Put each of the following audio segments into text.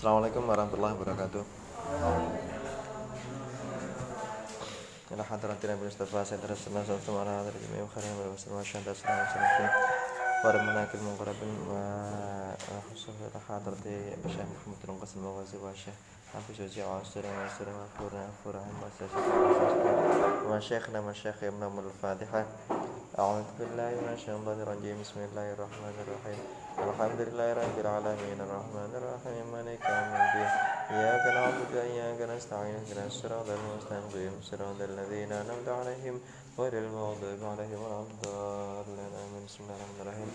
Assalamualaikum warahmatullahi wabarakatuh. إلى حضرة النبي المصطفى سيدنا الله صلى الله عليه وسلم جميع خير من المسلمين وشهد السلام عليكم ورمناك المقربين وخصوصا حضرة الشيخ محمد بن قاسم الغازي والشيخ حافظ وزيع وعسر وعسر وغفورا غفورا وشيخنا وشيخ ابن الفاتحة أعوذ بالله من الشيطان الرجيم بسم الله الرحمن الرحيم الحمد لله رب العالمين الرحمن الرحيم مالك يوم الدين إياك نعبد وإياك نستعين اهدنا الصراط المستقيم صراط الذين أنعمت عليهم غير المغضوب عليهم ولا الضالين آمين. بسم الله الرحمن الرحيم.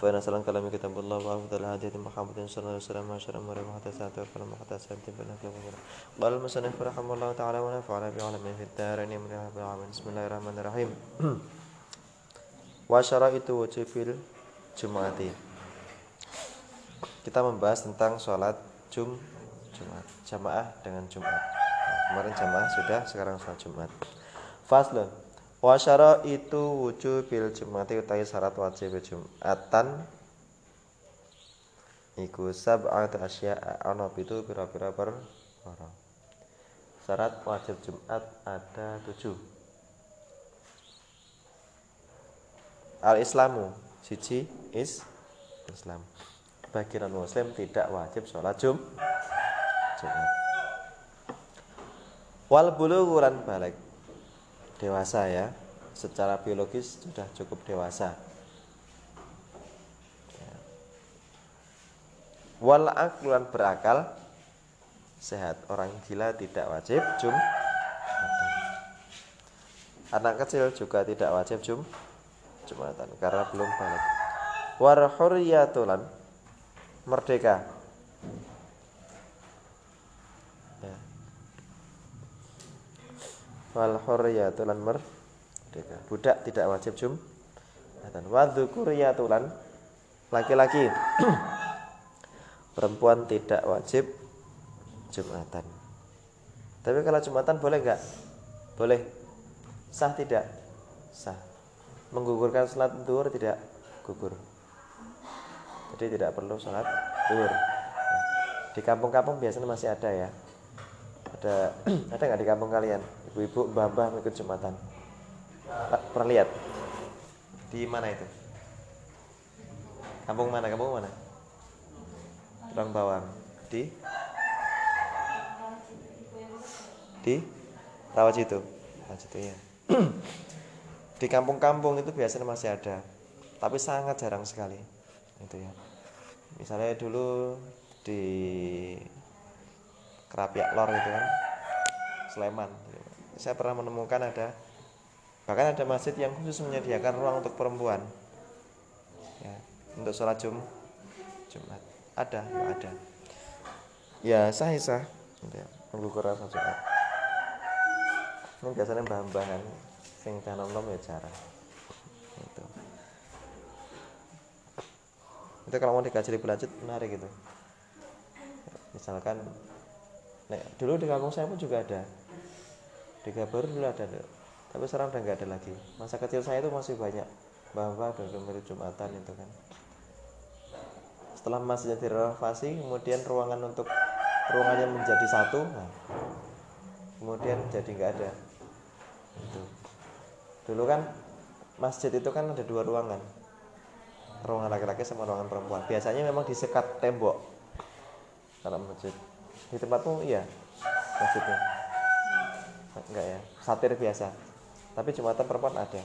فإن أسأل كلام كتاب الله وأفضل الهدي محمد صلى الله عليه وسلم وأشهر الأمور محدثات وكل محدثات بدعة قال المصنف رحمه الله تعالى ونفعنا بعلمه في الدارين من بسم الله الرحمن الرحيم. وشرائط وجوب Jumati Kita membahas tentang sholat Jum Jumat. Jamaah dengan Jumat. Nah, Kemarin jamaah sudah, sekarang sholat Jumat. Faslun Wasyara itu wujubil Jumati utai syarat wajib Jumatan. Iku sab'at asya Ana itu pira-pira per orang Syarat wajib Jumat ada tujuh. Al-Islamu Siji is Islam. Bagi non muslim tidak wajib sholat jum Jumat. Wal buluguran balik. Dewasa ya secara biologis sudah cukup dewasa. Wal akluan berakal sehat. Orang gila tidak wajib jum anak kecil juga tidak wajib jum jumatan karena belum balik. Warhuriyatulan merdeka. Ya. wal hurriyatulan merdeka. Budak tidak wajib jum dan wadzukuriyatulan laki-laki. Perempuan tidak wajib jumatan. Tapi kalau jumatan boleh enggak boleh. Sah tidak? Sah menggugurkan sholat duhur tidak gugur. Jadi tidak perlu sholat duhur. Di kampung-kampung biasanya masih ada ya. Ada ada nggak di kampung kalian? Ibu-ibu mbah-mbah ikut jumatan. Pernah lihat? Di mana itu? Kampung mana? Kampung mana? Turang Bawang. Di? Di? Rawajitu Rawajitu ya di kampung-kampung itu biasanya masih ada tapi sangat jarang sekali itu ya. Misalnya dulu di Kerapiak Lor itu kan Sleman. Saya pernah menemukan ada bahkan ada masjid yang khusus menyediakan ruang untuk perempuan. Ya untuk sholat jum Jumat. Ada ya ada. Ya sah sah gitu ya. Rasa Jumat. Ini biasanya bahan-bahan sing nom-nom ya jarang. Itu. Itu kalau mau dikaji lebih lanjut menarik gitu misalkan nek dulu di kampung saya pun juga ada. Di Gabur dulu ada tapi sekarang udah nggak ada lagi. Masa kecil saya itu masih banyak. Bahwa dan mirip jumatan itu kan. Setelah masjidnya direnovasi kemudian ruangan untuk ruangannya menjadi satu nah, kemudian jadi nggak ada. itu dulu kan masjid itu kan ada dua ruangan. Ruangan laki-laki sama ruangan perempuan. Biasanya memang disekat tembok. Dalam masjid. Di tempatmu iya. Masjidnya. Enggak ya. Satir biasa. Tapi jumatan perempuan ada.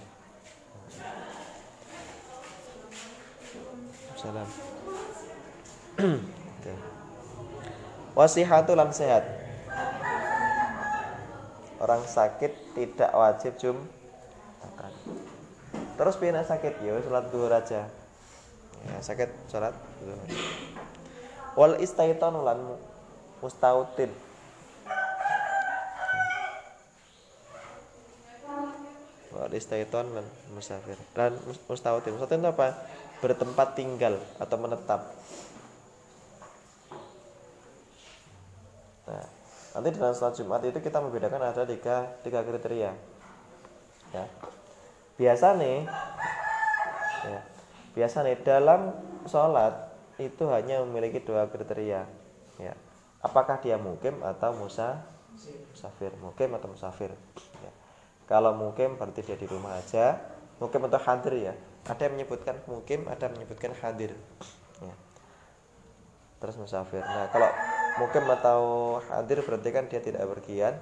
Salam. Wasihatu lan sehat. Orang sakit tidak wajib jum terus pina sakit? Ya sholat duhur aja. Ya sakit sholat wal istaiton lan mustautin. Wal istaiton lan musafir dan mustautin. Mustautin itu apa? Bertempat tinggal atau menetap. Nah nanti dalam sholat jumat itu kita membedakan ada tiga tiga kriteria. Ya biasa nih ya, biasa nih dalam sholat itu hanya memiliki dua kriteria. Ya. Apakah dia mukim atau musa musafir? Mukim atau musafir? Ya. Kalau mukim berarti dia di rumah aja. Mukim atau hadir ya. Ada yang menyebutkan mukim, ada yang menyebutkan hadir. Ya. Terus musafir. Nah, kalau mukim atau hadir berarti kan dia tidak bergian,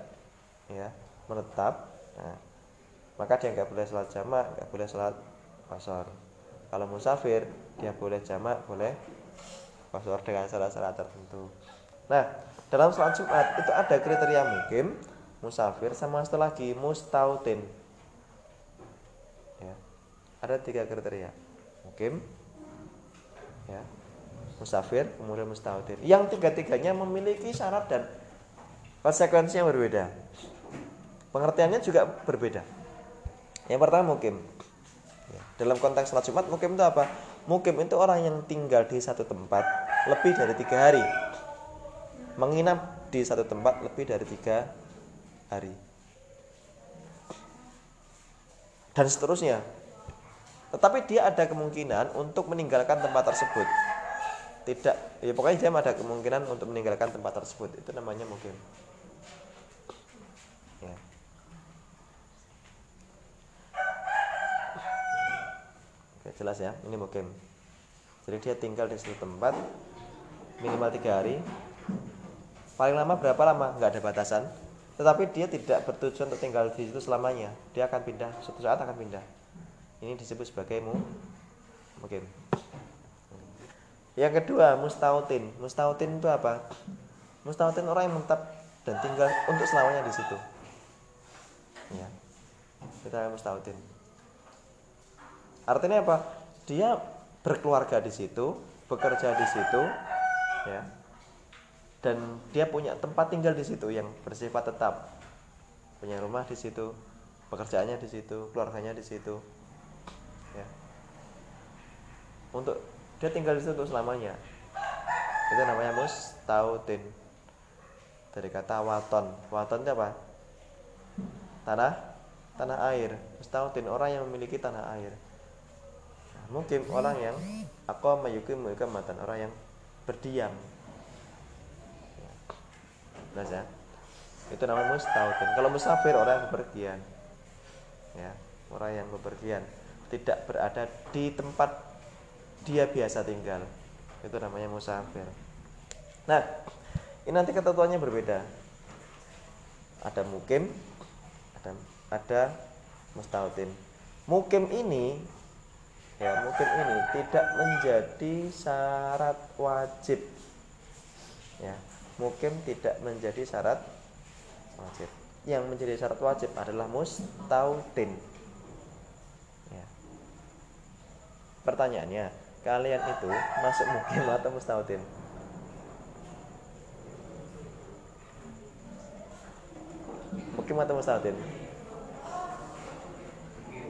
ya, menetap. Nah, maka dia nggak boleh sholat jamak, nggak boleh sholat kosor. Kalau musafir dia boleh jamak, boleh kosor dengan syarat-syarat tertentu. Nah, dalam sholat Jumat itu ada kriteria mukim, musafir, sama satu lagi mustautin. Ya, ada tiga kriteria, mukim, ya, musafir, kemudian mustautin. Yang tiga-tiganya memiliki syarat dan konsekuensi yang berbeda. Pengertiannya juga berbeda. Yang pertama mukim. Ya, dalam konteks sholat Jumat mukim itu apa? Mukim itu orang yang tinggal di satu tempat lebih dari tiga hari. Menginap di satu tempat lebih dari tiga hari. Dan seterusnya. Tetapi dia ada kemungkinan untuk meninggalkan tempat tersebut. Tidak, ya pokoknya dia ada kemungkinan untuk meninggalkan tempat tersebut. Itu namanya mukim. Jelas ya ini mukim. Jadi dia tinggal di satu tempat minimal tiga hari. Paling lama berapa lama? Nggak ada batasan. Tetapi dia tidak bertujuan untuk tinggal di situ selamanya. Dia akan pindah suatu saat akan pindah. Ini disebut sebagai mu mukim. Yang kedua mustautin. Mustautin itu apa? Mustautin orang yang menetap dan tinggal untuk selamanya di situ. Ya. Kita mustautin Artinya apa? Dia berkeluarga di situ, bekerja di situ, ya. Dan dia punya tempat tinggal di situ yang bersifat tetap. Punya rumah di situ, pekerjaannya di situ, keluarganya di situ. Ya. Untuk dia tinggal di situ selamanya. Itu namanya mustautin. Dari kata waton. Waton itu apa? Tanah tanah air. Mustautin orang yang memiliki tanah air mungkin orang yang aku mayukim matan orang yang berdiam. Nah ya itu namanya mustautin kalau musafir orang yang bepergian. Ya orang yang bepergian. Tidak berada di tempat dia biasa tinggal. Itu namanya musafir. Nah ini nanti ketentuannya berbeda. Ada mukim ada ada mustautin mukim ini ya mungkin ini tidak menjadi syarat wajib. Ya mungkin tidak menjadi syarat wajib. Yang menjadi syarat wajib adalah mustautin. Ya. pertanyaannya kalian itu masuk mukim atau mustautin? Mukim atau mustautin?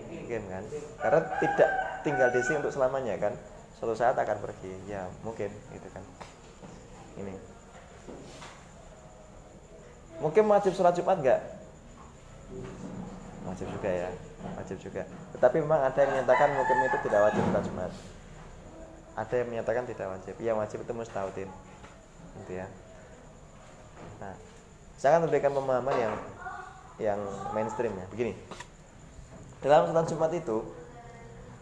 Mungkin kan? Karena tidak tinggal di sini untuk selamanya kan? Suatu saat akan pergi. Ya mungkin gitu kan. Ini. Mungkin wajib sholat jumat enggak wajib juga ya wajib juga. Tetapi memang ada yang menyatakan mungkin itu tidak wajib sholat jumat. Ada yang menyatakan tidak wajib. Yang wajib itu mustahudin gitu ya. Nah saya akan memberikan pemahaman yang yang mainstream ya. Begini. Dalam sholat jumat itu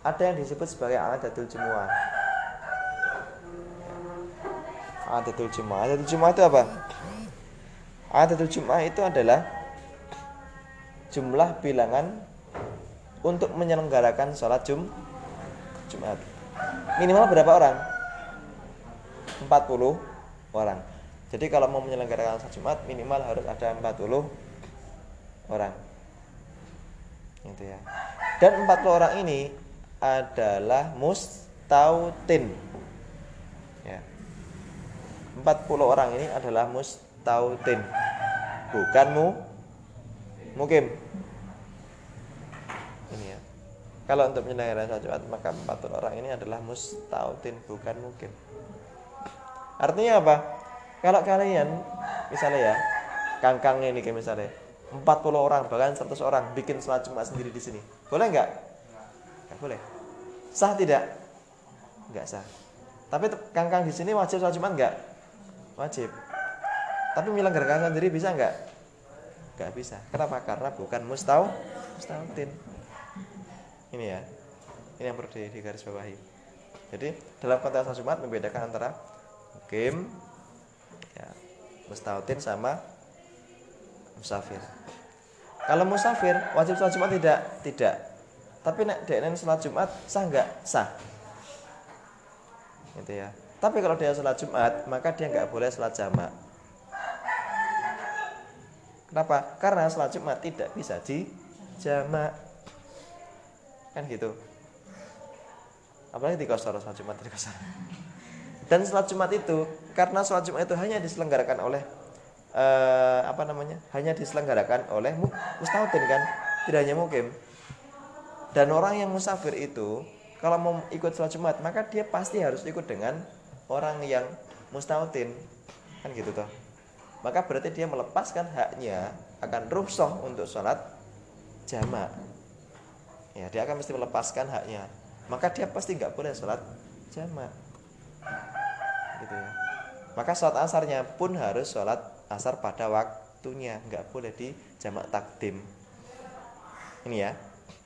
ada yang disebut sebagai adatul jumuah. Adatul jumuah. Adatul jumuah itu apa? Adatul jumuah itu adalah jumlah bilangan untuk menyelenggarakan sholat jum Jumat. Minimal berapa orang? 40 orang. Jadi kalau mau menyelenggarakan sholat Jumat minimal harus ada 40 orang. Gitu ya. Dan 40 orang ini adalah mustautin. Ya. 40 orang ini adalah mustautin. Bukan mu mukim. Ini ya. Kalau untuk penyelenggaraan sholat Jumat maka 40 orang ini adalah mustautin bukan mukim. Artinya apa? Kalau kalian misalnya ya, kangkang ini kayak misalnya 40 orang bahkan 100 orang bikin sholat Jumat sendiri di sini. Boleh nggak? boleh. Sah tidak? Enggak sah. Tapi kangkang di sini wajib sholat Jumat enggak? Wajib. Tapi menyelenggarakan sendiri bisa enggak? Enggak bisa. Kenapa? Karena bukan mustau mustautin. Ini ya. Ini yang perlu digarisbawahi. Jadi dalam konteks sholat Jumat membedakan antara mukim ya, mustautin sama musafir. Kalau musafir wajib sholat Jumat tidak? Tidak. Tapi nek deknen sholat Jumat sah enggak? Sah. Gitu ya. Tapi kalau dia sholat Jumat maka dia nggak boleh sholat jamak. Kenapa? Karena sholat Jumat tidak bisa di jamak. Kan gitu. Apalagi di kosor sholat Jumat di kosor dan sholat Jumat itu karena sholat Jumat itu hanya diselenggarakan oleh uh, apa namanya? Hanya diselenggarakan oleh mustahudin kan? Tidak hanya mukim dan orang yang musafir itu kalau mau ikut sholat Jumat maka dia pasti harus ikut dengan orang yang mustautin. Kan gitu toh. Maka berarti dia melepaskan haknya akan rukhsah untuk sholat jamak ya dia akan mesti melepaskan haknya. Maka dia pasti nggak boleh sholat jamak gitu ya. Maka sholat asarnya pun harus sholat asar pada waktunya. Nggak boleh di jamak takdim. Ini ya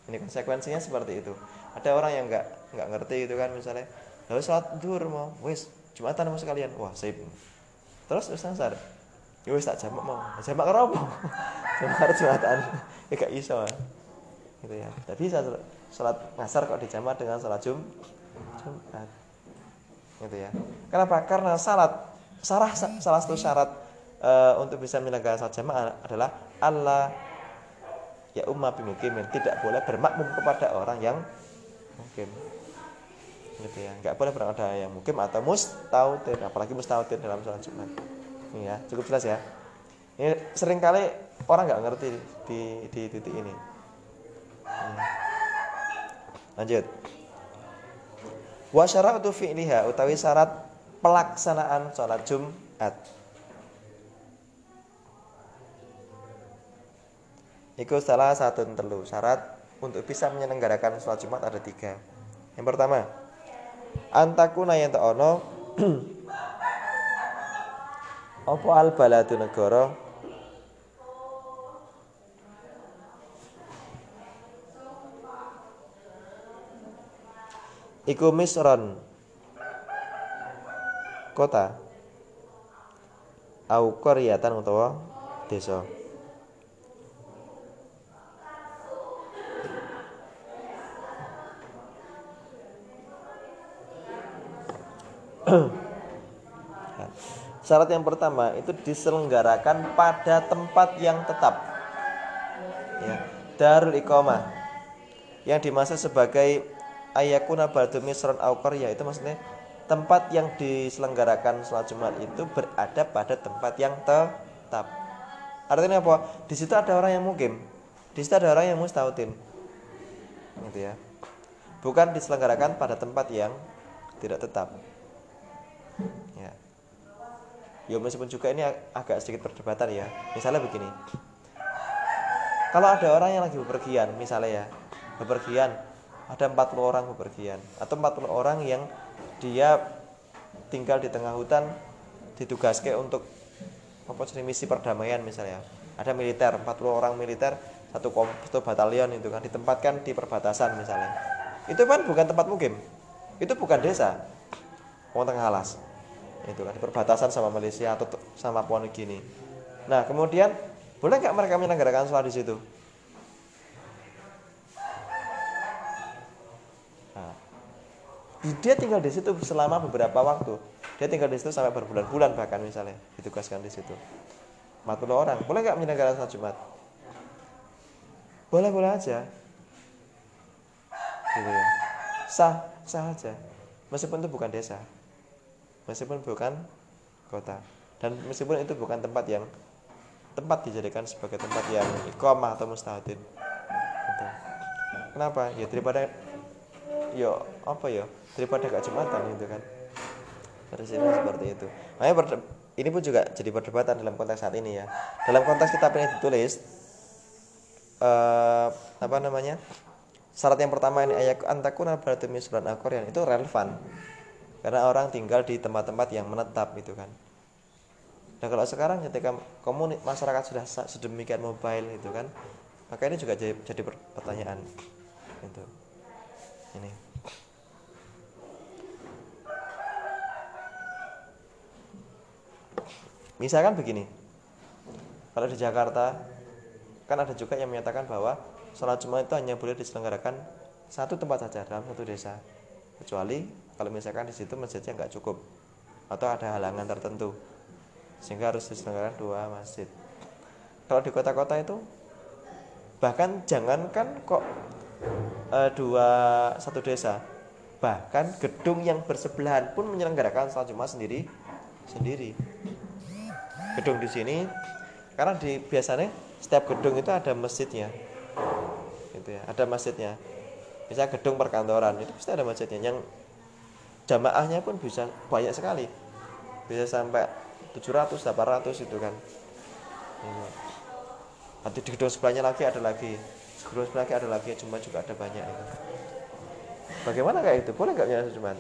ini konsekuensinya seperti itu. Ada orang yang nggak nggak ngerti itu kan misalnya lalu sholat duhur mau wis jumatan mau sekalian. Wah sip. Terus wis nasar ya wis tak jamak mau jamak apa? Jamak jumatan. Ya gak iso gitu ya. Tapi bisa sholat ngasar kok dijamak dengan sholat jum jumat. Gitu ya. Kenapa? Karena syarat salah salah satu syarat uh, untuk bisa menyelenggarakan sholat jamaah adalah Allah ya umma bimukimin. Tidak boleh bermakmum kepada orang yang mukim. Gitu ya. Nggak boleh berada yang mukim atau mustautin. Apalagi mustautin dalam sholat jumat. Ini ya cukup jelas ya. Ini sering kali orang nggak ngerti di di titik ini. Hmm. lanjut. Wasyaratu fi'liha utawi syarat pelaksanaan sholat jumat Iku salah satu telu. Syarat untuk bisa menyelenggarakan sholat Jumat ada tiga. Yang pertama, antakuna yang tak ono apa al baladu negara? Iku misron kota au koryatan utawa desa Syarat yang pertama itu diselenggarakan pada tempat yang tetap. Ya, Darul Iqamah yang dimaksud sebagai ayakuna badu misron ya itu maksudnya tempat yang diselenggarakan sholat Jumat itu berada pada tempat yang tetap. Artinya apa? Di situ ada orang yang mukim, di situ ada orang yang mustautin. Gitu ya. Bukan diselenggarakan pada tempat yang tidak tetap ya. Ya meskipun juga ini agak sedikit perdebatan ya. Misalnya begini. Kalau ada orang yang lagi bepergian misalnya ya bepergian ada 40 orang bepergian atau 40 orang yang dia tinggal di tengah hutan ditugaskan untuk apa misi perdamaian misalnya ada militer 40 orang militer satu satu batalion itu kan ditempatkan di perbatasan misalnya. Itu kan bukan tempat mukim. Itu bukan desa Wong tengah alas itu kan perbatasan sama Malaysia atau sama Papua Nugini. Nah kemudian boleh nggak mereka menyelenggarakan sholat di situ? Nah, dia tinggal di situ selama beberapa waktu. Dia tinggal di situ sampai berbulan-bulan bahkan misalnya ditugaskan di situ. 40 orang, boleh nggak menyelenggarakan sholat Jumat? Boleh boleh aja. Gitu ya. Sah sah aja. Meskipun itu bukan desa meskipun bukan kota. Dan meskipun itu bukan tempat yang tempat dijadikan sebagai tempat yang iqamah atau mustahadin gitu. kenapa? Ya daripada yo ya, apa ya? Daripada gak jumatan gitu kan. Sini seperti itu. Makanya ini pun juga jadi perdebatan dalam konteks saat ini ya. Dalam konteks kitab ini ditulis uh, apa namanya? Syarat yang pertama ini ayat antakuna berarti misran al itu relevan karena orang tinggal di tempat-tempat yang menetap gitu kan. Nah kalau sekarang ketika komunik masyarakat sudah sedemikian mobile itu kan maka ini juga jadi, jadi pertanyaan itu ini. Misalkan begini. Kalau di Jakarta kan ada juga yang menyatakan bahwa sholat Jumat itu hanya boleh diselenggarakan satu tempat saja dalam satu desa. Kecuali kalau misalkan di situ masjidnya nggak cukup atau ada halangan tertentu sehingga harus diselenggarakan dua masjid. Kalau di kota-kota itu bahkan jangankan kok e, dua satu desa bahkan gedung yang bersebelahan pun menyelenggarakan sholat Jumat sendiri sendiri. Gedung di sini karena di biasanya setiap gedung itu ada masjidnya gitu ya ada masjidnya. Bisa gedung perkantoran itu pasti ada masjidnya. Yang jamaahnya pun bisa banyak sekali. Bisa sampai 700 800 itu kan. Nanti di gedung sebelahnya lagi ada lagi. Gedung sebelah lagi ada lagi cuma juga ada banyak itu. Bagaimana kayak itu boleh nggak punya cuma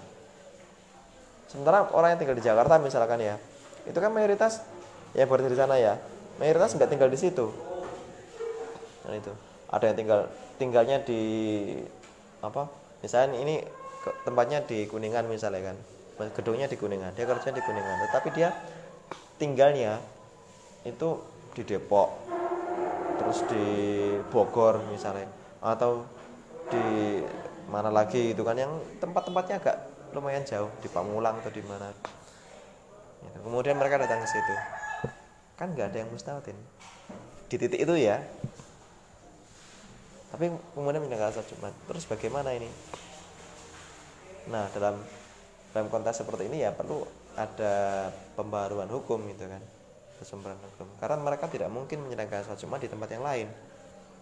sementara orang yang tinggal di Jakarta misalkan ya itu kan mayoritas ya berada di sana ya mayoritas nggak tinggal di situ. Nah itu. Ada yang tinggal tinggalnya di apa misalnya ini tempatnya di Kuningan misalnya kan. Gedungnya di Kuningan dia kerja di Kuningan. Tetapi dia tinggalnya itu di Depok terus di Bogor misalnya atau di mana lagi itu kan yang tempat-tempatnya agak lumayan jauh di Pamulang atau di mana. Gitu. kemudian mereka datang ke situ. Kan nggak ada yang mustahil di titik itu ya. Tapi kemudian mendengar sholat Jumat terus bagaimana ini nah dalam dalam konteks seperti ini ya perlu ada pembaruan hukum gitu kan kesempurnaan hukum. Karena mereka tidak mungkin menyelenggarakan sholat Jumat di tempat yang lain.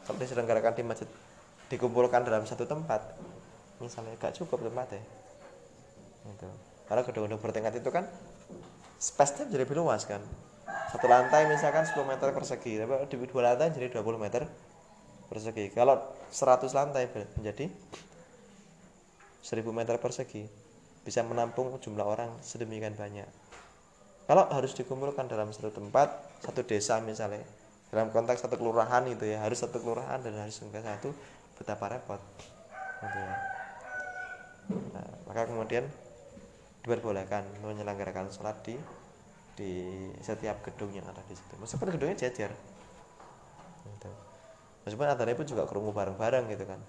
Kalau diselenggarakan di masjid dikumpulkan dalam satu tempat misalnya gak cukup tempat ya. Gitu. karena gedung-gedung bertingkat itu kan space-nya jadi lebih luas kan. Satu lantai misalkan 10 meter persegi tapi di dua lantai jadi 20 meter persegi. Kalau 100 lantai menjadi 1000 meter persegi bisa menampung jumlah orang sedemikian banyak. Kalau harus dikumpulkan dalam satu tempat satu desa misalnya dalam konteks satu kelurahan itu ya harus satu kelurahan dan harus enggak satu betapa repot gitu ya. nah, maka kemudian diperbolehkan menyelenggarakan sholat di di setiap gedung yang ada di situ. Meskipun gedungnya jajar gitu. Meskipun adanya pun juga kerungu bareng-bareng gitu kan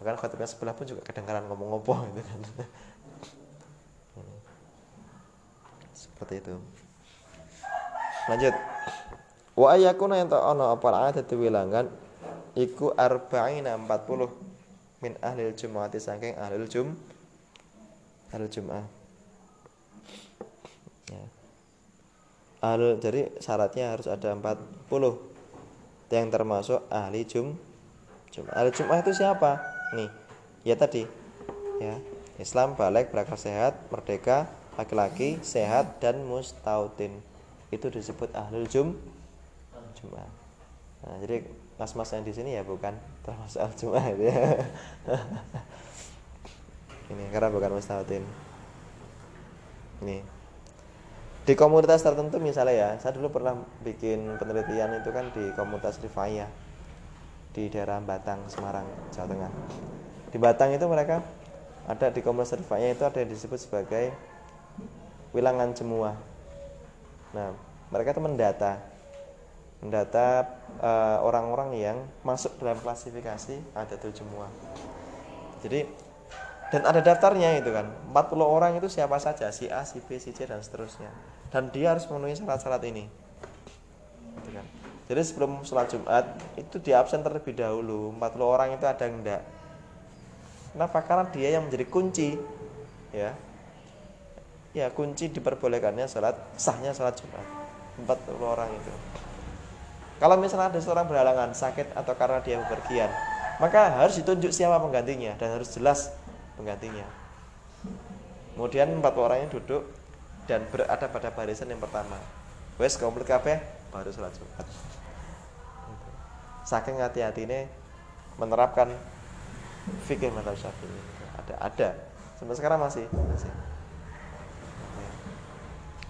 bahkan khotibnya sebelah pun juga kedengaran ngomong ngopo gitu kan seperti itu lanjut wa ayakuna yang tak ono apa ada wilangan iku arba'ina 40 min ahlil jum'ati saking ahlil jum ahlil jum'ah ya. Ahlul, jadi syaratnya harus ada 40 yang termasuk ahli jum Jum'ah. Ahli Jum'ah itu siapa? Nih, ya tadi. Ya, Islam balik berakal sehat, merdeka, laki-laki, sehat dan mustautin. Itu disebut ahlul jum Jum'ah. Nah, jadi mas-mas yang di sini ya bukan termasuk al Jum'ah itu ya. Ini karena bukan mustautin. Ini di komunitas tertentu misalnya ya saya dulu pernah bikin penelitian itu kan di komunitas Rifaya di daerah Batang Semarang Jawa Tengah. Di Batang itu mereka ada di komunitas Rifaya itu ada yang disebut sebagai wilangan semua nah mereka itu mendata mendata eh, orang-orang uh, yang masuk dalam klasifikasi ada tuh semua jadi dan ada daftarnya itu kan. 40 orang itu siapa saja si A si B si C dan seterusnya. Dan dia harus memenuhi syarat-syarat ini. Gitu kan jadi sebelum sholat Jumat itu di absen terlebih dahulu. 40 orang itu ada enggak kenapa? Karena dia yang menjadi kunci ya. Ya kunci diperbolehkannya sholat sahnya sholat Jumat. 40 orang itu. Kalau misalnya ada seorang berhalangan sakit atau karena dia bepergian maka harus ditunjuk siapa penggantinya dan harus jelas penggantinya. Kemudian empat orang yang duduk dan berada pada barisan yang pertama. Wes komplit kabeh baru sholat jumat saking hati-hati ini menerapkan fikih mata syafi'i. Ada ada. Sampai sekarang masih masih.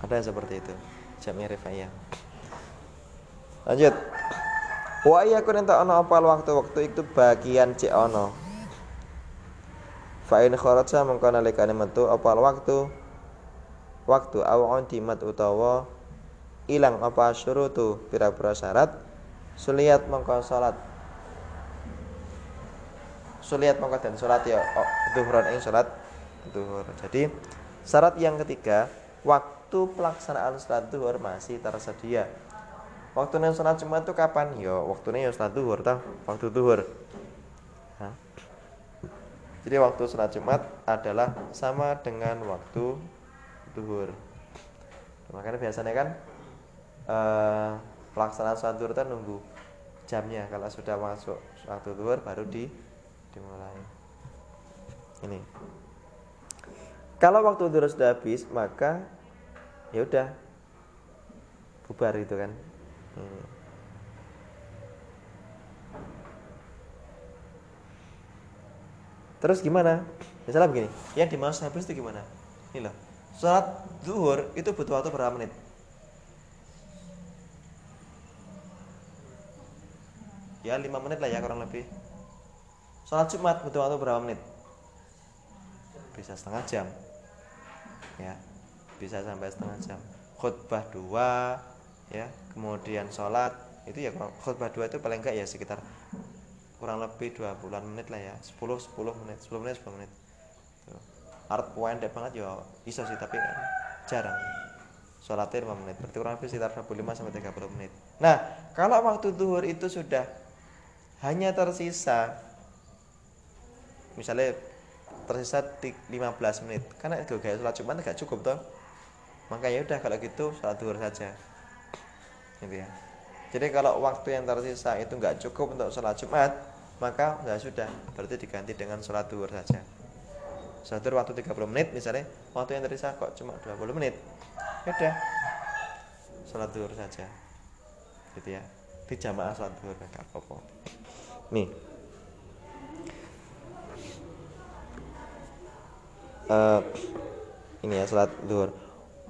Ada seperti itu. Jamnya rifaiyah lanjut. Wa yakun enta ana apa waktu-waktu itu bagian cek ana fa in kharaja mengko nalikane metu apa waktu waktu aw dimat utawa ilang apa syurutu pira-pira syarat suliat mengko salat suliat mengko dan salat ya oh, duhron ing salat duhur jadi syarat yang ketiga waktu pelaksanaan salat duhur masih tersedia Waktunya sholat Jumat itu kapan? Ya, waktunya ya sholat duhur tau, waktu duhur. Jadi waktu sholat Jumat adalah sama dengan waktu duhur. Makanya biasanya kan eh, pelaksanaan sholat duhur itu nunggu jamnya. Kalau sudah masuk waktu duhur baru di dimulai. Ini. Kalau waktu duhur sudah habis, maka ya udah bubar itu kan Hmm. Terus gimana? Misalnya begini, yang dimaksud habis itu gimana? Ini loh, sholat zuhur itu butuh waktu berapa menit? Ya lima menit lah ya kurang lebih. Sholat Jumat butuh waktu berapa menit? Bisa setengah jam. Ya, bisa sampai setengah jam. Khutbah dua, ya kemudian sholat itu ya khutbah dua itu paling enggak ya sekitar kurang lebih dua bulan menit lah ya 10 10 menit 10 menit 10 menit art deh banget ya bisa sih tapi kan jarang sholatnya 5 menit berarti kurang lebih sekitar 25 sampai 30 menit nah kalau waktu duhur itu sudah hanya tersisa misalnya tersisa 15 menit. Karena gaya sholat Jumat nggak cukup toh. Makanya udah kalau gitu sholat duhur saja. Gitu ya. Jadi kalau waktu yang tersisa itu nggak cukup untuk sholat Jumat maka nggak sudah berarti diganti dengan sholat duhur saja. Sholat duhur waktu 30 menit misalnya waktu yang tersisa kok cuma 20 menit. Ya udah sholat duhur saja. Gitu ya. Di jamaah sholat duhur nggak apa-apa nih. Uh, ini ya sholat duhur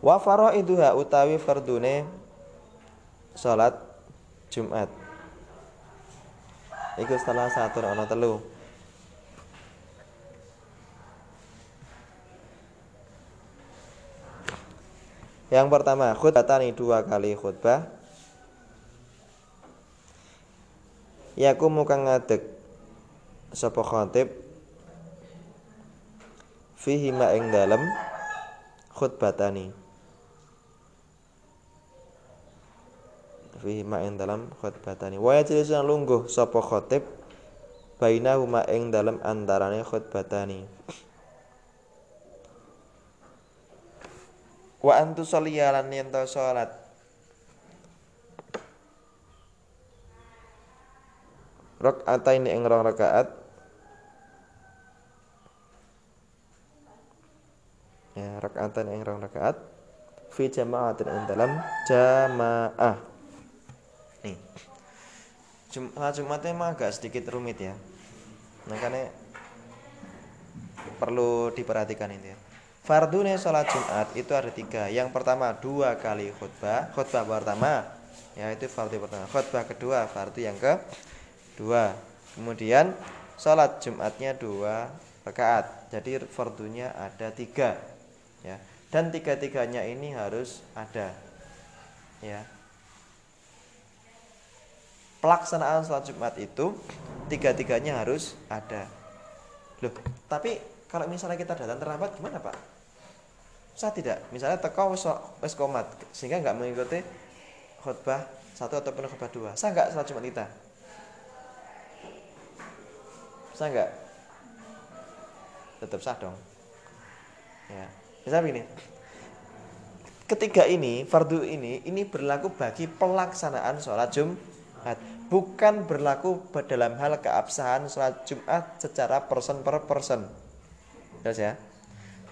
wa faraiduha utawi fardune sholat Jumat. Iku setelah satu ono telu. Yang pertama khutbah tani dua kali khutbah Yaku muka ngadeg. Sopo khotib? Fihi ma ing dalem khutbatani. Fihi ma ing dalam khutbatani. Wa yajlisun lungguh sapa khatib bainahuma ing dalam antarane khutbatani. Wa antu sholiyalan yen salat ini ing rong rakaat ya rakaatain ing rong rakaat fi jama'atin ing dalam jamaah Nih. Jumat Jumatnya emang agak sedikit rumit ya. Makanya perlu diperhatikan ini ya. Fardune sholat Jumat itu ada tiga. Yang pertama dua kali khutbah. Khutbah pertama ya itu fardu pertama. Khutbah kedua fardu yang ke dua. Kemudian sholat Jumatnya dua rakaat. Jadi fardunya ada tiga ya. Dan tiga-tiganya ini harus ada ya pelaksanaan sholat Jumat itu tiga-tiganya harus ada. Loh, tapi kalau misalnya kita datang terlambat gimana Pak? Saya tidak. Misalnya teko wis komat sehingga nggak mengikuti khutbah satu ataupun khutbah dua. Saya nggak sholat Jumat kita. Saya nggak. Tetap sah dong. Ya. Misalnya begini. Ketiga ini, fardu ini, ini berlaku bagi pelaksanaan sholat Jumat bukan berlaku dalam hal keabsahan sholat Jumat secara person per person. Jelas ya?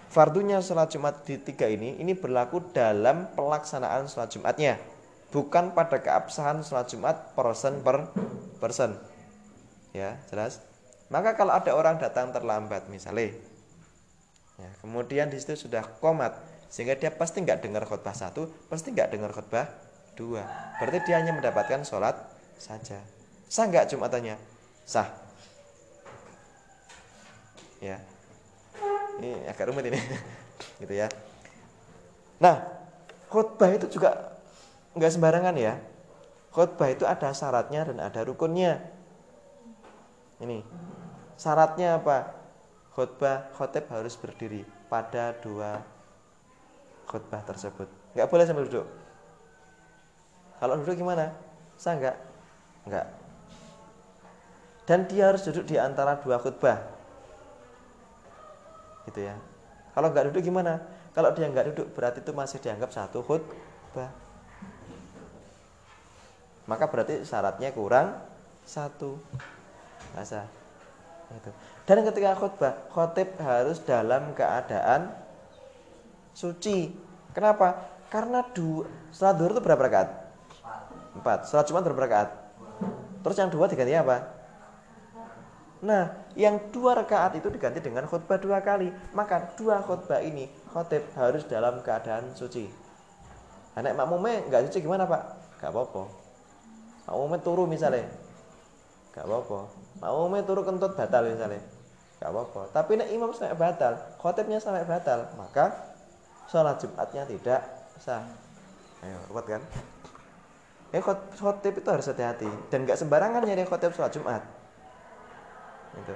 Fardunya sholat Jumat di tiga ini ini berlaku dalam pelaksanaan sholat Jumatnya, bukan pada keabsahan sholat Jumat person per person. Ya, jelas? Maka kalau ada orang datang terlambat misalnya, ya, kemudian di situ sudah komat, sehingga dia pasti nggak dengar khutbah satu pasti nggak dengar khutbah dua. Berarti dia hanya mendapatkan sholat saja. Sah nggak jumatannya? Sah. Ya. Ini agak rumit ini. Gitu ya. Nah khutbah itu juga nggak sembarangan ya. Khutbah itu ada syaratnya dan ada rukunnya. Ini syaratnya apa? Khutbah khotib harus berdiri pada dua khutbah tersebut. Nggak boleh sambil duduk. Kalau duduk gimana? Sah nggak? Nggak. Dan dia harus duduk di antara dua khutbah. Gitu ya. Kalau nggak duduk gimana? Kalau dia nggak duduk berarti itu masih dianggap satu khutbah. Maka berarti syaratnya kurang satu. Masa itu dan ketika khutbah khotib harus dalam keadaan suci kenapa karena dua salat duhur itu berapa rakaat empat salat jumat berapa rakaat terus yang dua diganti apa Nah, yang dua rakaat itu diganti dengan khutbah dua kali. Maka dua khutbah ini khotib harus dalam keadaan suci. Anak makmumnya nggak suci gimana pak? Gak apa-apa. Makmumnya turu misalnya, gak apa-apa. Makmumnya turu kentut batal misalnya, gak apa-apa. Tapi nek imam sampai batal, khotibnya sampai batal, maka sholat Jumatnya tidak sah. Ayo, kuat kan? Eh khotib itu harus hati-hati dan gak sembarangan nyari khotib sholat Jumat. Itu.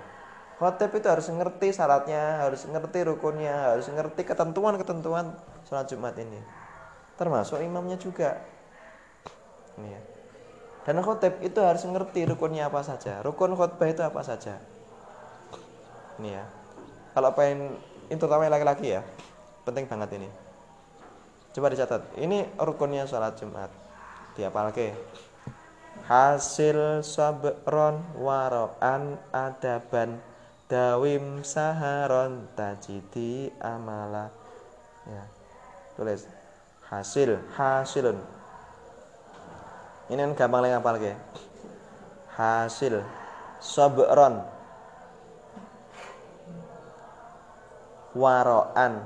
Khotib itu harus ngerti syaratnya, harus ngerti rukunnya, harus ngerti ketentuan-ketentuan sholat Jumat ini. Termasuk imamnya juga. Ini ya. Dan khotib itu harus mengerti rukunnya apa saja. Rukun khutbah itu apa saja. Ini ya. Kalau pengen itu terutama laki-laki ya, penting banget ini. Coba dicatat. Ini rukunnya sholat Jumat. Diapalke. Hasil sabron waroan adaban dawim saharon tajidi amala. Ya. Tulis hasil hasilun ini kan gampang lagi ke. Hasil. Sabron waroan.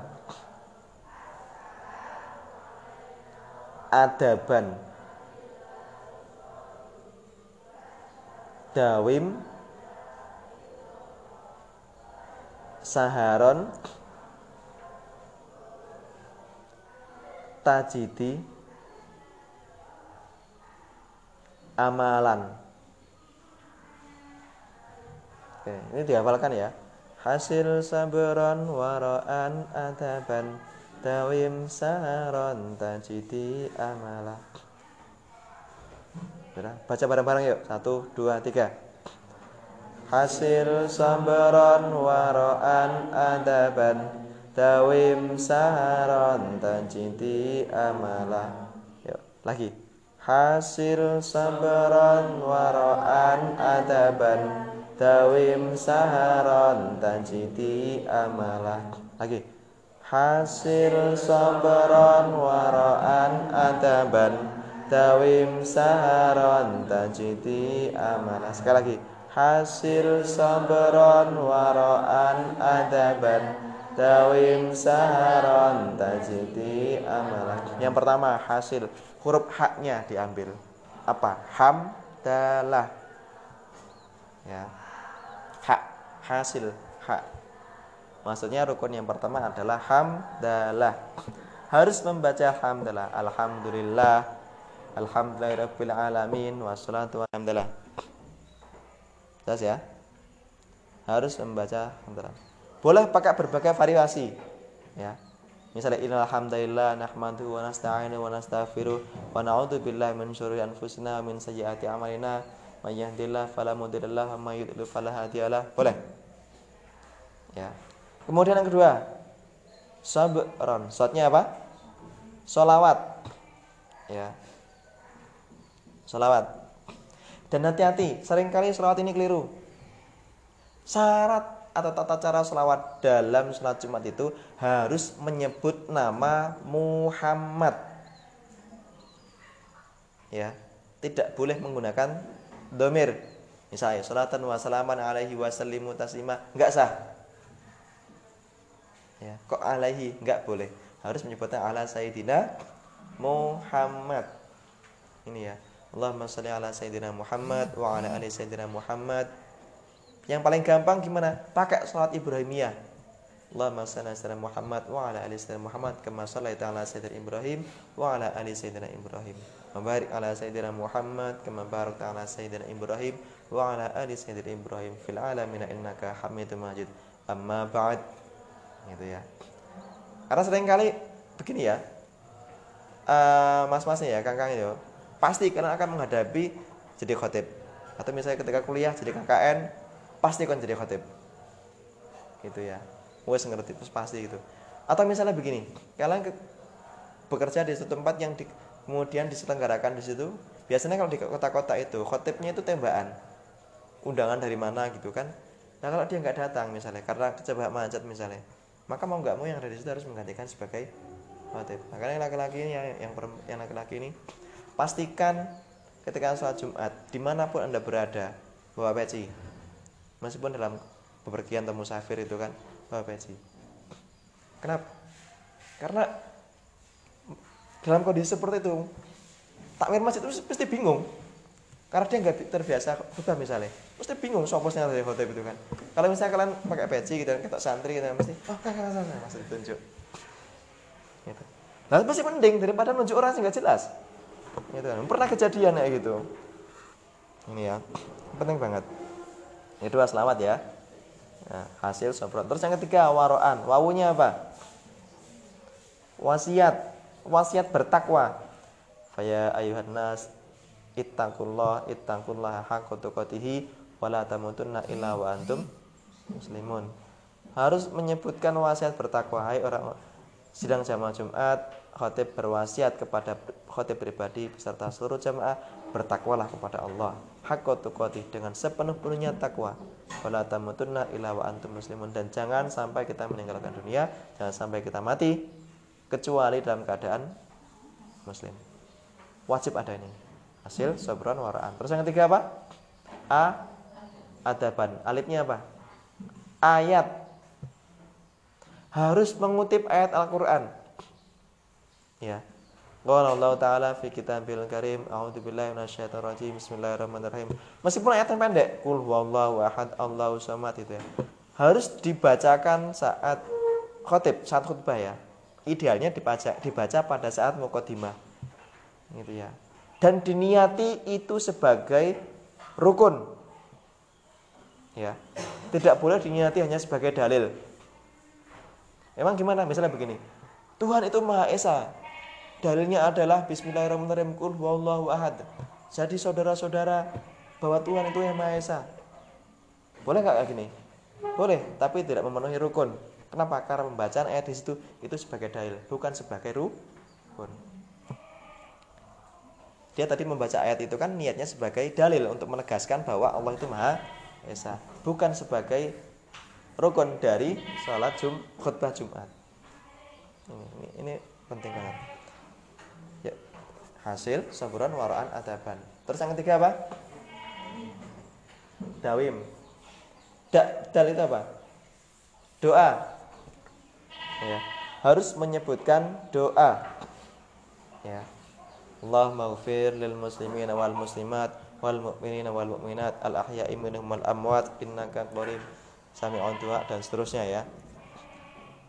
Adaban. Dawim. Saharon. Tajidi amalan. Oke, ini dihafalkan ya. Hasil sabaran waraan adaban tawim saharon tajidi amala. Baca bareng-bareng yuk. Satu, dua, tiga. Hasil sabaran waraan adaban tawim saharon tajidi amala. Yuk, lagi hasil sabaran waraan adaban dawim saharon tanjiti amalah lagi hasil sabaran waraan adaban dawim saharon tanjiti amalah sekali lagi hasil sabaran waraan adaban dawim saharon tanjiti amalah yang pertama hasil huruf haknya diambil. Apa? Hamdalah. Ya. Hak hasil hak. Maksudnya rukun yang pertama adalah hamdalah. Harus membaca hamdalah. Alhamdulillah. Alhamdulillahirabbil alamin wassalatu wassalamu Jelas ya? Harus membaca hamdalah. Boleh pakai berbagai variasi. Ya. Misalnya innal hamdalillah nahmadu wa nasta'inu wa nastaghfiru wa na'udzu billahi min syururi anfusina wa min sayyiati a'malina may yahdihillahu fala mudhillalah wa may yudlil fala hadiyalah. Boleh. Ya. Kemudian yang kedua, sabron. Shotnya apa? Solawat. Ya. Solawat. Dan hati-hati, sering kali solawat ini keliru. Syarat atau tata cara selawat dalam sholat Jumat itu harus menyebut nama Muhammad. Ya, tidak boleh menggunakan domir. Misalnya, salatan wa salaman alaihi wa sallimu taslima. Enggak sah. Ya, kok alaihi? Enggak boleh. harus menyebutkan ala sayyidina Muhammad ini ya Allahumma sholli ala sayyidina Muhammad wa ala ali sayyidina Muhammad yang paling gampang gimana? Pakai salat Ibrahimiyah. Allahumma sholli ala Muhammad wa ala ali sayyidina Muhammad kama shallaita ala sayyidina Ibrahim wa ala ali sayyidina Ibrahim. Mabarik ala sayyidina Muhammad kama barakta ala sayyidina Ibrahim wa ala ali sayyidina Ibrahim fil alamin innaka Hamidum Majid. Amma ba'd. Gitu ya. Karena sering kali begini ya uh, mas-masnya ya kang-kang itu pasti kalian akan menghadapi jadi khotib. Atau misalnya ketika kuliah jadi KKN pasti kan jadi khotib. Gitu ya. Wes ngerti terus pasti gitu. Atau misalnya begini kalian ke, bekerja di satu tempat yang di, kemudian diselenggarakan di situ biasanya kalau di kota-kota itu khotibnya itu tembakan. Undangan dari mana gitu kan. Nah kalau dia nggak datang misalnya karena kecebak macet misalnya, maka mau nggak mau yang ada di situ harus menggantikan sebagai khotib. Makanya laki-laki ini yang yang laki-laki ini pastikan ketika sholat Jumat di mana pun anda berada bawa peci, meskipun dalam bepergian atau musafir itu kan bawa peci. Kenapa? Karena dalam kondisi seperti itu takmir masjid itu pasti bingung. Karena dia nggak terbiasa khutbah misalnya. Mesti bingung soposnya dari hotel itu kan. Kalau misalnya kalian pakai peci gitu kan kita santri gitu mesti oh kakak sana masih ditunjuk. Gitu. Nah pasti mending daripada nunjuk orang sih nggak jelas. Gitu kan. Pernah kejadian kayak gitu. Ini ya penting banget itu selamat ya. Nah, hasil sobrot terus yang ketiga waroan. Wawunya apa? Wasiat. Wasiat bertakwa. Faya ayuhan nas ittaqullah ittaqullah haqqa tuqatih wala tamutunna illa wa antum muslimun. Harus menyebutkan wasiat bertakwa. Hai orang sidang jamaah Jumat, khotib berwasiat kepada khotib pribadi beserta seluruh jamaah bertakwalah kepada Allah. Tuqatih dengan sepenuh-penuhnya takwa. Wala tamutunna illa wa antum muslimun dan jangan sampai kita meninggalkan dunia, jangan sampai kita mati kecuali dalam keadaan muslim. Wajib ada ini. Hasil sobron waraan. Terus yang ketiga apa? A adaban. Alifnya apa? Ayat. Harus mengutip ayat Al-Qur'an. Ya. Qala Allah taala fi kitabil karim, a'udzubillahi minasyaitonir rajim. Bismillahirrahmanirrahim. Meskipun ayatnya pendek, qul huwallahu ahad, Allahu samad itu ya. Harus dibacakan saat khotib, saat khutbah ya. Idealnya dibaca dibaca pada saat mukadimah. Gitu ya. Dan diniati itu sebagai rukun ya tidak boleh diniati hanya sebagai dalil emang gimana? Misalnya begini. Tuhan itu maha esa. Dalilnya adalah Bismillahirrahmanirrahim. Kul wallahu ahad. Jadi saudara-saudara bahwa Tuhan itu yang maha esa. Boleh nggak kayak gini? Boleh tapi tidak memenuhi rukun. Kenapa? Karena pembacaan ayat di situ itu sebagai dalil bukan sebagai rukun. Dia tadi membaca ayat itu kan niatnya sebagai dalil untuk menegaskan bahwa Allah itu maha Esa bukan sebagai rukun dari sholat Jum khutbah Jumat. Ini, ini, penting banget. Ya. Hasil saburan waraan adaban. Terus yang ketiga apa? Dawim. Da, dal itu apa? Doa. Ya. Harus menyebutkan doa. Ya. Allah maghfir lil muslimin wal muslimat wal mu'minina wal mu'minat al ahya'i minhum wal amwat innaka qarib sami'un du'a dan seterusnya ya.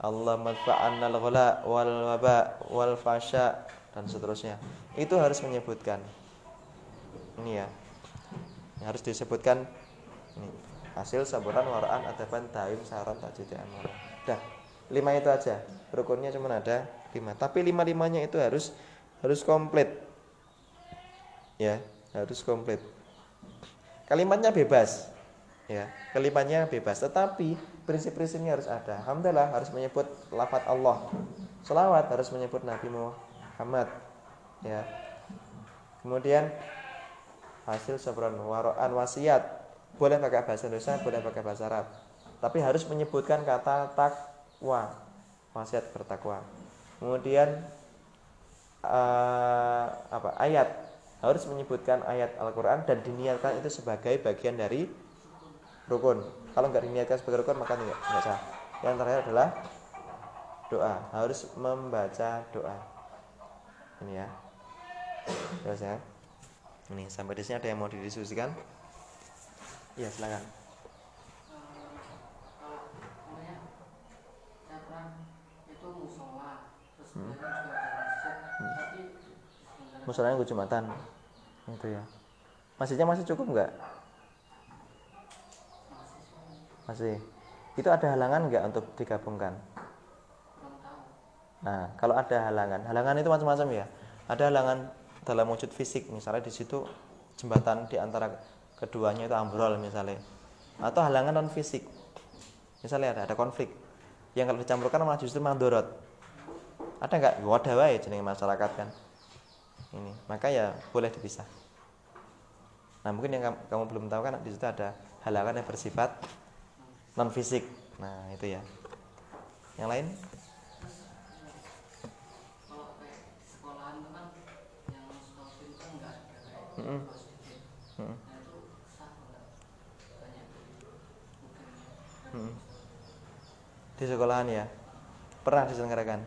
Allah madfa'anna al ghala wal waba wal fasha dan seterusnya. Itu harus menyebutkan. Ini ya. Ini harus disebutkan ini. Hasil saburan waraan adaban taim saran tajid amara dah lima itu aja. Rukunnya cuma ada lima. Tapi lima limanya itu harus harus komplit. Ya harus komplit. Kalimatnya bebas. Ya, kalimatnya bebas, tetapi prinsip-prinsipnya harus ada. Alhamdulillah harus menyebut lafat Allah. Selawat harus menyebut Nabi Muhammad. Ya. Kemudian hasil sebron waroan wasiat boleh pakai bahasa Indonesia, boleh pakai bahasa Arab. Tapi harus menyebutkan kata takwa, wasiat bertakwa. Kemudian uh, apa ayat harus menyebutkan ayat Al-Quran dan diniatkan itu sebagai bagian dari rukun. Kalau nggak diniatkan sebagai rukun maka nggak, nggak sah. Yang terakhir adalah doa. Harus membaca doa. Ini ya. Terus ya ini sampai di sini ada yang mau didiskusikan? Iya silakan. Hmm. musolanya gue jumatan itu ya. Masjidnya masih cukup nggak masih. Itu ada halangan nggak untuk digabungkan? Nah kalau ada halangan halangan itu macam-macam ya. Ada halangan dalam wujud fisik misalnya di situ jembatan di antara keduanya itu ambrol misalnya. Atau halangan non fisik misalnya ada ada konflik. Yang kalau dicampurkan malah justru mandorot ada nggak? Wadah wae masyarakat kan. Ini maka ya boleh dipisah. Nah mungkin yang kamu belum tahu kan di situ ada halangan yang bersifat non fisik nah itu ya yang lain Hmm. Hmm. Di sekolahan ya. Pernah diselenggarakan.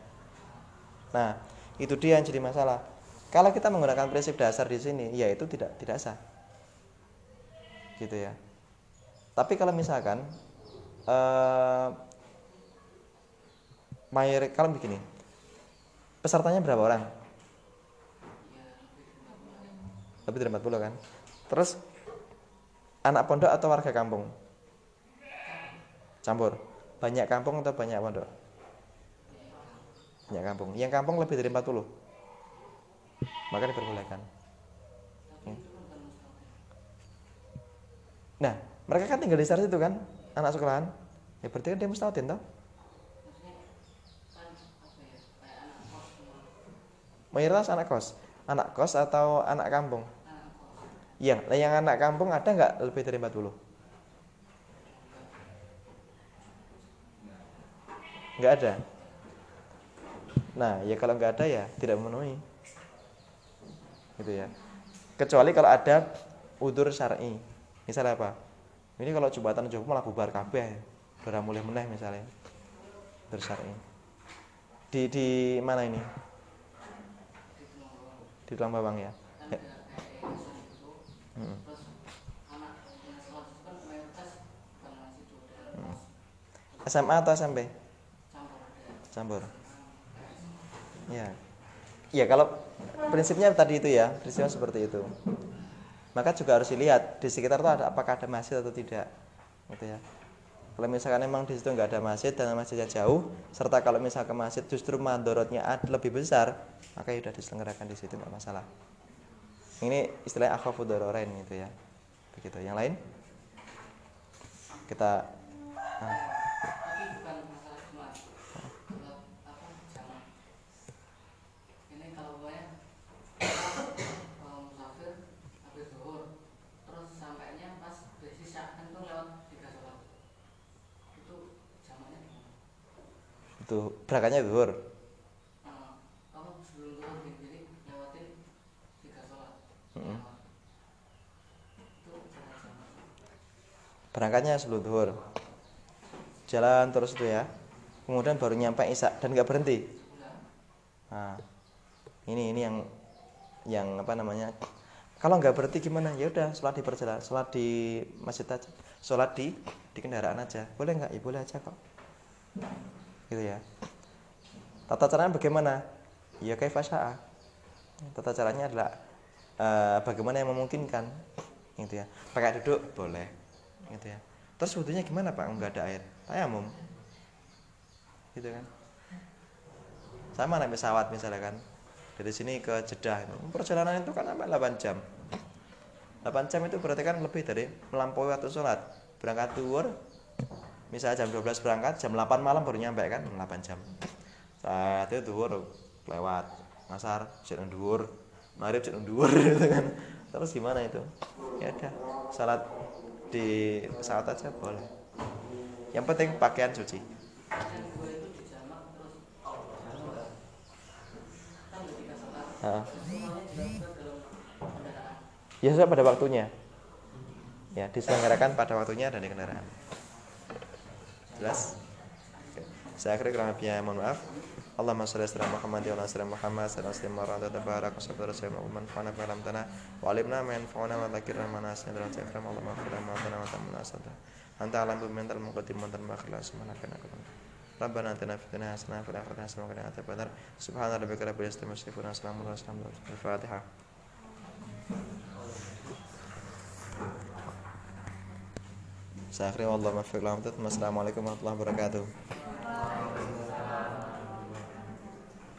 Nah, itu dia yang jadi masalah. Kalau kita menggunakan prinsip dasar di sini, ya itu tidak tidak sah. Gitu ya. Tapi kalau misalkan eh mayor kalau begini. Pesertanya berapa orang? lebih dari 40 kan? Terus anak pondok atau warga kampung? Campur. Banyak kampung atau banyak pondok? Banyak kampung. Yang kampung lebih dari 40 maka diperbolehkan. Ya. nah mereka kan tinggal di sana itu kan anak sekolahan ya berarti kan dia mustahil toh mayoritas anak kos Anak kos atau anak kampung? Iya, yang anak kampung ada nggak lebih dari 40? Nggak ada. Nah, ya kalau nggak ada ya tidak memenuhi. Gitu ya. Kecuali kalau ada udur syar'i. Misalnya apa? Ini kalau jembatan Joko malah bubar kabeh. Barang mulai meneh misalnya. Udur syar'i. Di di mana ini? di tulang bawang ya. ya. Hmm. Hmm. SMA atau SMP? Campur. Ya. Ya kalau prinsipnya tadi itu ya, prinsipnya seperti itu. Maka juga harus dilihat di sekitar itu ada apakah ada masjid atau tidak. Gitu ya. Kalau misalkan memang di situ nggak ada masjid dan masjidnya jauh, serta kalau misalkan masjid justru mandorotnya lebih besar, maka sudah diselenggarakan di situ nggak masalah ini istilah akhafu dararain itu ya begitu yang lain kita nah. Itu berangkatnya zuhur berangkatnya sebelum duhur. Jalan terus itu ya. Kemudian baru nyampe isak dan nggak berhenti. Nah ini ini yang yang apa namanya? Kalau nggak berhenti gimana? Ya udah sholat di perjalanan sholat di masjid aja. Sholat di di kendaraan aja. Boleh nggak? Ya boleh aja kok gitu ya. Tata caranya bagaimana? Ya kayak fasya'a tata caranya adalah uh, bagaimana yang memungkinkan gitu ya. Pakai duduk boleh gitu ya. Terus wudhunya gimana pak? Nggak ada air. Tayamum. Gitu kan? Sama naik pesawat misalnya kan. Dari sini ke Jeddah perjalanan itu kan sampai 8 jam. 8 jam itu berarti kan lebih dari melampaui waktu sholat. Berangkat duhur misalnya jam 12 berangkat jam 8 malam baru nyampe kan 8 jam. Saat itu duhur lewat. Ngasar jadi duhur. Maghrib jadi duhur gitu kan. Terus gimana itu? Ya udah salat di pesawat aja boleh. Yang penting pakaian suci. Ya sudah pada waktunya. Ya, diselenggarakan pada waktunya dan di kendaraan. Jelas? Saya akhiri kurang lebihnya mohon maaf. Allahumma salli ala Muhammad wa ala Muhammad sallallahu alaihi wasallam wa tabarak wa sabara sayyidina wa man fa'ana bi alamtana wa alimna ma yanfa'una wa dzakirna ma nasina wa takram Allahumma khira ma tana wa tamna sada anta alam bi mental muqaddim wa muakhir subhanaka ربنا اتنا في الدنيا حسنه وفي الاخره حسنه وقنا عذاب النار سبحان ربك رب العزه عما يصفون وسلام على المرسلين الفاتحه Saya akhiri wallahualam. Assalamualaikum warahmatullahi wabarakatuh.